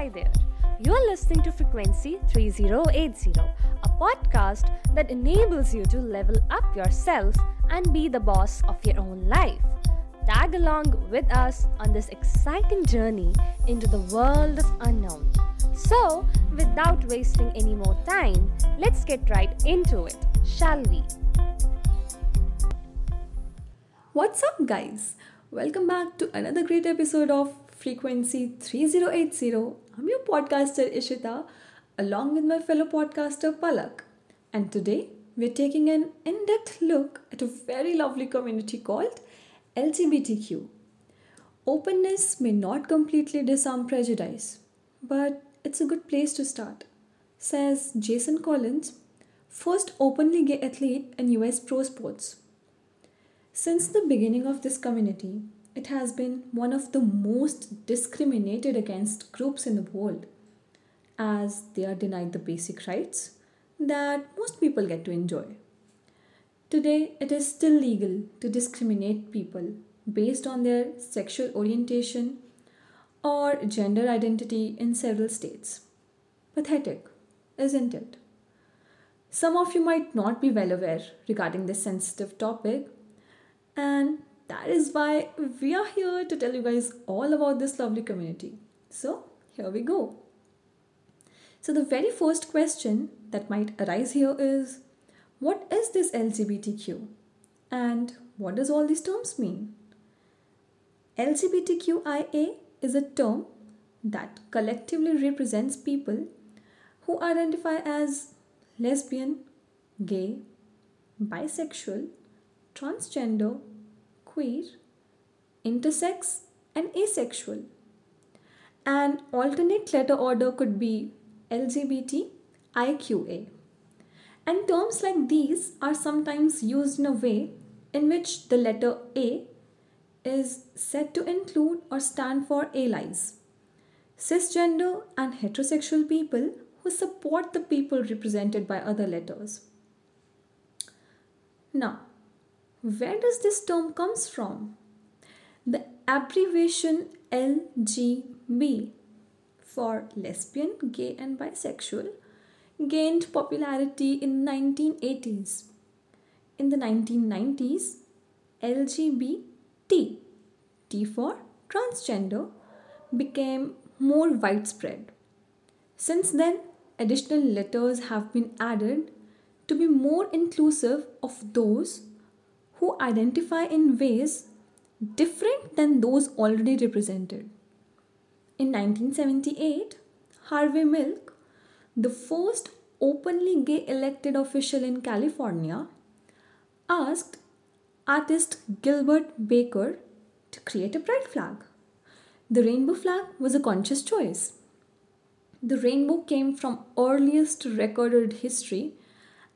Hi there. You're listening to Frequency 3080, a podcast that enables you to level up yourself and be the boss of your own life. Tag along with us on this exciting journey into the world of unknown. So, without wasting any more time, let's get right into it, shall we? What's up, guys? Welcome back to another great episode of Frequency 3080. I'm your podcaster Ishita, along with my fellow podcaster Palak. And today we're taking an in depth look at a very lovely community called LGBTQ. Openness may not completely disarm prejudice, but it's a good place to start, says Jason Collins, first openly gay athlete in US pro sports. Since the beginning of this community, it has been one of the most discriminated against groups in the world, as they are denied the basic rights that most people get to enjoy. Today, it is still legal to discriminate people based on their sexual orientation or gender identity in several states. Pathetic, isn't it? Some of you might not be well aware regarding this sensitive topic, and that is why we are here to tell you guys all about this lovely community. So, here we go. So, the very first question that might arise here is what is this LGBTQ? And what does all these terms mean? LGBTQIA is a term that collectively represents people who identify as lesbian, gay, bisexual, transgender, queer, intersex, and asexual. An alternate letter order could be LGBTIQA. And terms like these are sometimes used in a way in which the letter A is said to include or stand for allies, cisgender and heterosexual people who support the people represented by other letters. Now, where does this term comes from? The abbreviation LGB for lesbian, gay and bisexual gained popularity in 1980s. In the 1990s, LGBT T, for transgender, became more widespread. Since then, additional letters have been added to be more inclusive of those who identify in ways different than those already represented. In 1978, Harvey Milk, the first openly gay elected official in California, asked artist Gilbert Baker to create a pride flag. The rainbow flag was a conscious choice. The rainbow came from earliest recorded history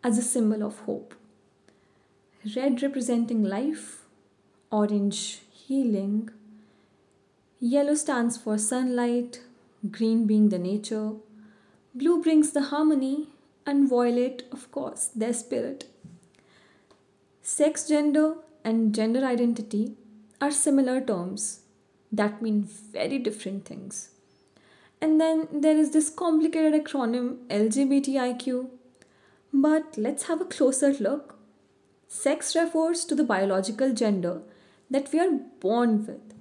as a symbol of hope. Red representing life, orange healing, yellow stands for sunlight, green being the nature, blue brings the harmony, and violet, of course, their spirit. Sex, gender, and gender identity are similar terms that mean very different things. And then there is this complicated acronym LGBTIQ. But let's have a closer look. Sex refers to the biological gender that we are born with.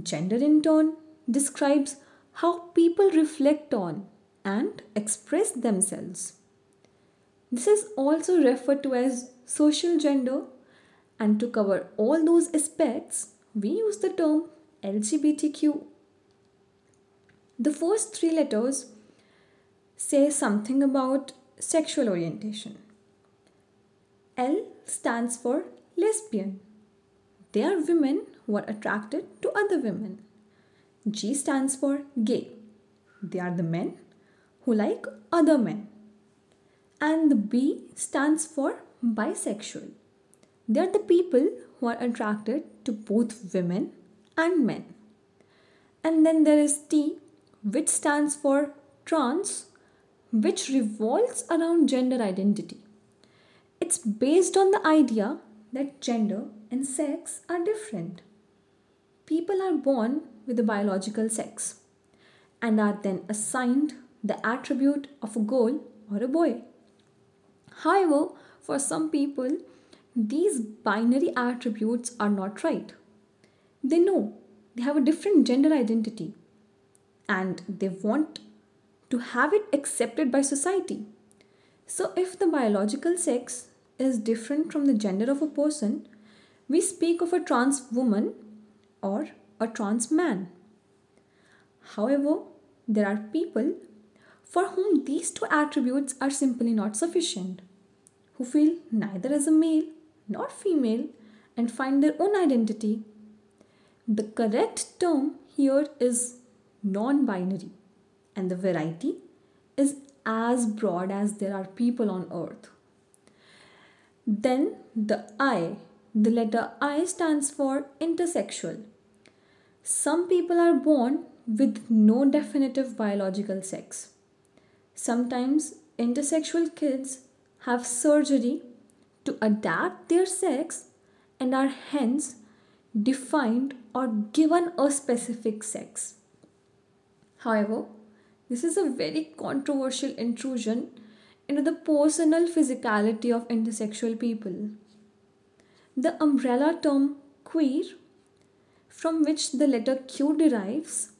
Gender, in turn, describes how people reflect on and express themselves. This is also referred to as social gender, and to cover all those aspects, we use the term LGBTQ. The first three letters say something about sexual orientation. L stands for lesbian. They are women who are attracted to other women. G stands for gay. They are the men who like other men. And the B stands for bisexual. They are the people who are attracted to both women and men. And then there is T, which stands for trans, which revolves around gender identity. It's based on the idea that gender and sex are different. People are born with a biological sex, and are then assigned the attribute of a girl or a boy. However, for some people, these binary attributes are not right. They know they have a different gender identity and they want to have it accepted by society. So, if the biological sex is different from the gender of a person, we speak of a trans woman or a trans man. However, there are people for whom these two attributes are simply not sufficient, who feel neither as a male nor female and find their own identity. The correct term here is non binary, and the variety is as broad as there are people on earth. Then the I, the letter I stands for intersexual. Some people are born with no definitive biological sex. Sometimes intersexual kids have surgery to adapt their sex and are hence defined or given a specific sex. However, this is a very controversial intrusion into the personal physicality of intersexual people. The umbrella term queer, from which the letter Q derives,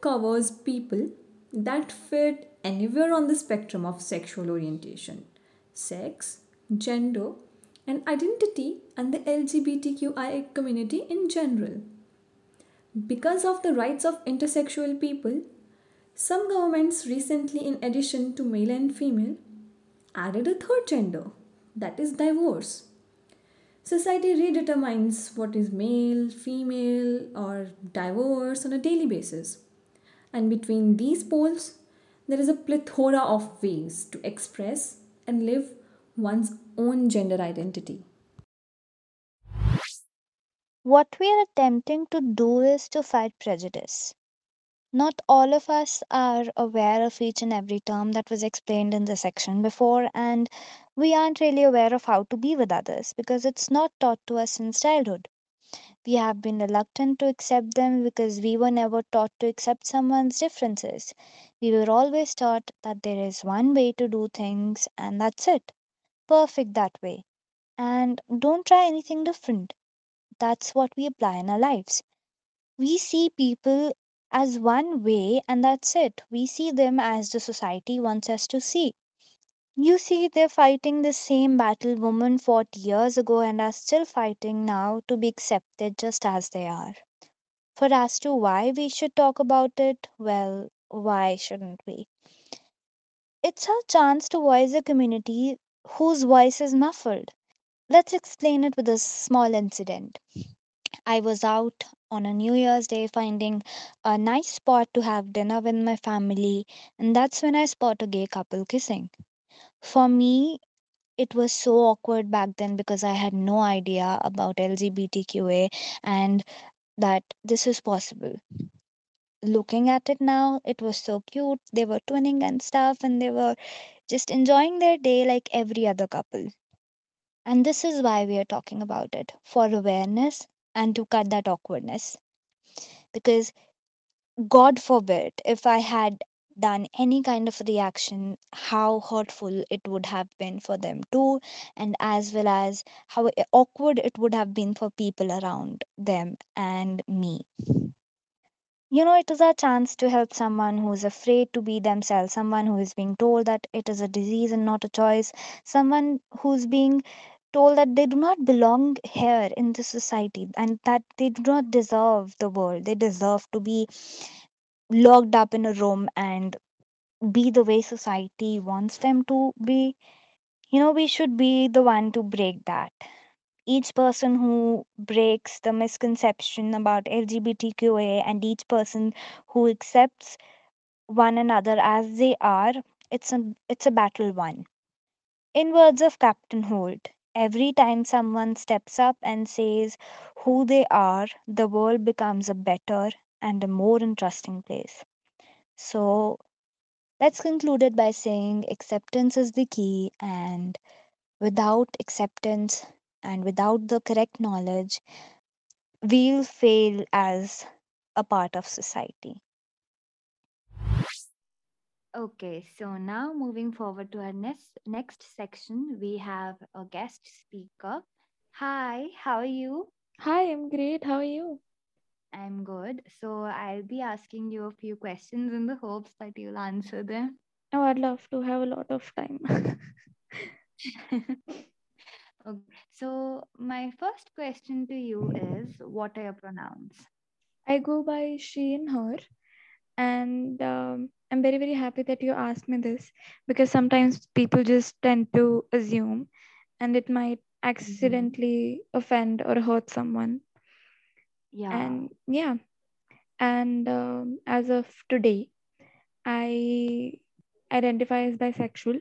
covers people that fit anywhere on the spectrum of sexual orientation, sex, gender, and identity, and the LGBTQI community in general. Because of the rights of intersexual people, some governments recently, in addition to male and female, added a third gender that is diverse. Society redetermines what is male, female, or diverse on a daily basis. And between these poles, there is a plethora of ways to express and live one's own gender identity. What we are attempting to do is to fight prejudice. Not all of us are aware of each and every term that was explained in the section before, and we aren't really aware of how to be with others because it's not taught to us since childhood. We have been reluctant to accept them because we were never taught to accept someone's differences. We were always taught that there is one way to do things and that's it. Perfect that way. And don't try anything different. That's what we apply in our lives. We see people as one way and that's it. We see them as the society wants us to see. You see, they're fighting the same battle women fought years ago and are still fighting now to be accepted just as they are. For as to why we should talk about it, well, why shouldn't we? It's our chance to voice a community whose voice is muffled. Let's explain it with a small incident. I was out on a New Year's Day finding a nice spot to have dinner with my family, and that's when I spot a gay couple kissing. For me, it was so awkward back then because I had no idea about LGBTQA and that this is possible. Looking at it now, it was so cute. They were twinning and stuff, and they were just enjoying their day like every other couple. And this is why we are talking about it for awareness and to cut that awkwardness. Because God forbid if I had done any kind of reaction, how hurtful it would have been for them too, and as well as how awkward it would have been for people around them and me. You know, it is our chance to help someone who is afraid to be themselves, someone who is being told that it is a disease and not a choice, someone who's being told that they do not belong here in this society and that they do not deserve the world. They deserve to be locked up in a room and be the way society wants them to be. You know, we should be the one to break that. Each person who breaks the misconception about LGBTQA and each person who accepts one another as they are, it's a it's a battle won. In words of Captain Holt, every time someone steps up and says who they are, the world becomes a better and a more interesting place. So let's conclude it by saying acceptance is the key, and without acceptance and without the correct knowledge, we'll fail as a part of society. Okay, so now moving forward to our next next section, we have a guest speaker. Hi, how are you? Hi, I'm great. How are you? I'm good. So I'll be asking you a few questions in the hopes that you'll answer them. Oh, I'd love to have a lot of time. Okay, So my first question to you is, what are your pronouns? I go by she and her, and um, I'm very, very happy that you asked me this because sometimes people just tend to assume, and it might accidentally offend or hurt someone. Yeah. And yeah, and um, as of today, I identify as bisexual.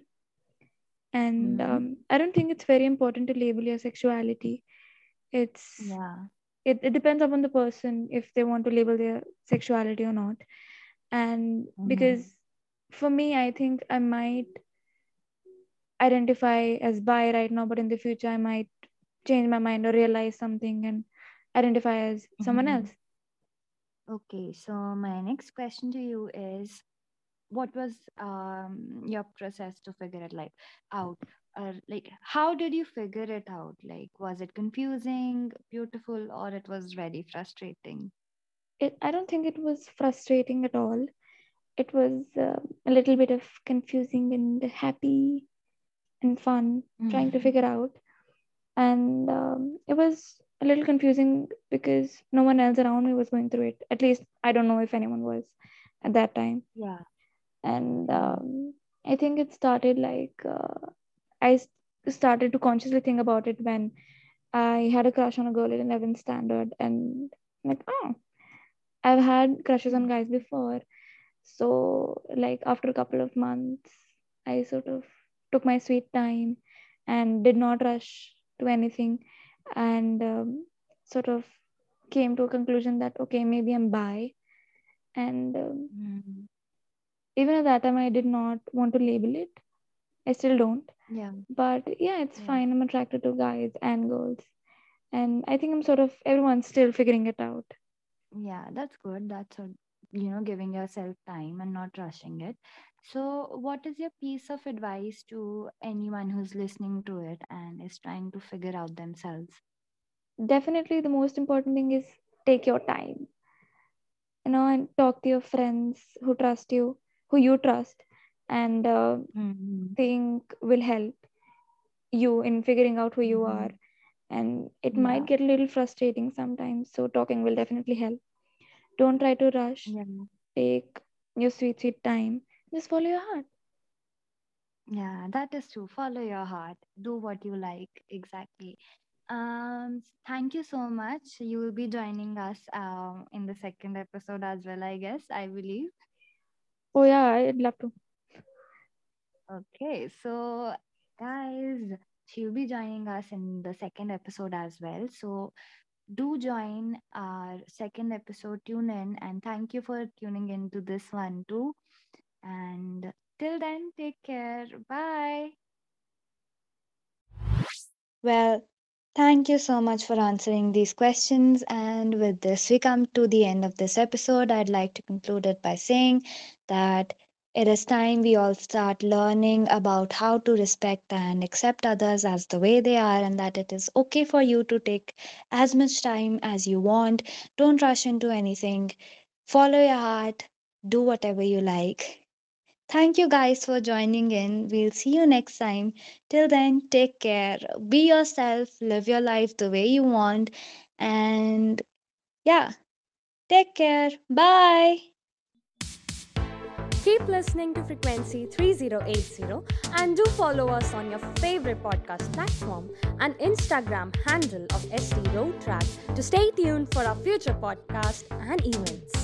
And Mhm. um, I don't think it's very important to label your sexuality. It's Yeah. it, it depends upon the person if they want to label their sexuality or not and Mhm. because for me i think i might identify as bi right now but in the future i might change my mind or realize something and identify as someone Mhm. else Okay, so my next question to you is, what was um your process to figure it like out? Or like, how did you figure it out? Like, was it confusing, beautiful, or it was very frustrating? It, i don't think it was frustrating at all it was uh, a little bit of confusing and happy and fun trying to Mhm. figure out and um, it was a little confusing because no one else around me was going through it at least i don't know if anyone was at that time Yeah. and um, i think it started like uh, i started to consciously think about it when i had a crush on a girl in 11th standard and like oh i've had crushes on guys before. So like after a couple of months i sort of took my sweet time and did not rush to anything and um, sort of came to a conclusion that okay maybe i'm bi. And um, Mhm. even at that time i did not want to label it. I still don't. Yeah. but yeah it's Yeah. fine. I'm attracted to guys and girls. And i think i'm sort of everyone's still figuring it out Yeah, that's good. That's a, you know, giving yourself time and not rushing it. So, what is your piece of advice to anyone who's listening to it and is trying to figure out themselves? definitely the most important thing is take your time you know and talk to your friends who trust you who you trust and uh, Mm-hmm. think will help you in figuring out who you are and it Yeah. might get a little frustrating sometimes so talking will definitely help don't try to rush Yeah. take your sweet sweet time just follow your heart Yeah, that is true. Follow your heart. Do what you like. Exactly. Um, thank you so much. You will be joining us um in the second episode as well, I guess, I believe. oh yeah i'd love to Okay, so guys, she'll be joining us in the second episode as well. So do join our second episode, tune in, and thank you for tuning into this one too. And till then, take care. Bye. Well, thank you so much for answering these questions. And with this, we come to the end of this episode. I'd like to conclude it by saying that it is time we all start learning about how to respect and accept others as the way they are, and that it is okay for you to take as much time as you want. Don't rush into anything. Follow your heart. Do whatever you like. Thank you guys for joining in. We'll see you next time. Till then, take care. Be yourself. Live your life the way you want. And yeah, take care. Bye. Keep listening to Frequency 3080 and do follow us on your favorite podcast platform and Instagram handle of SD Road Track to stay tuned for our future podcast and events.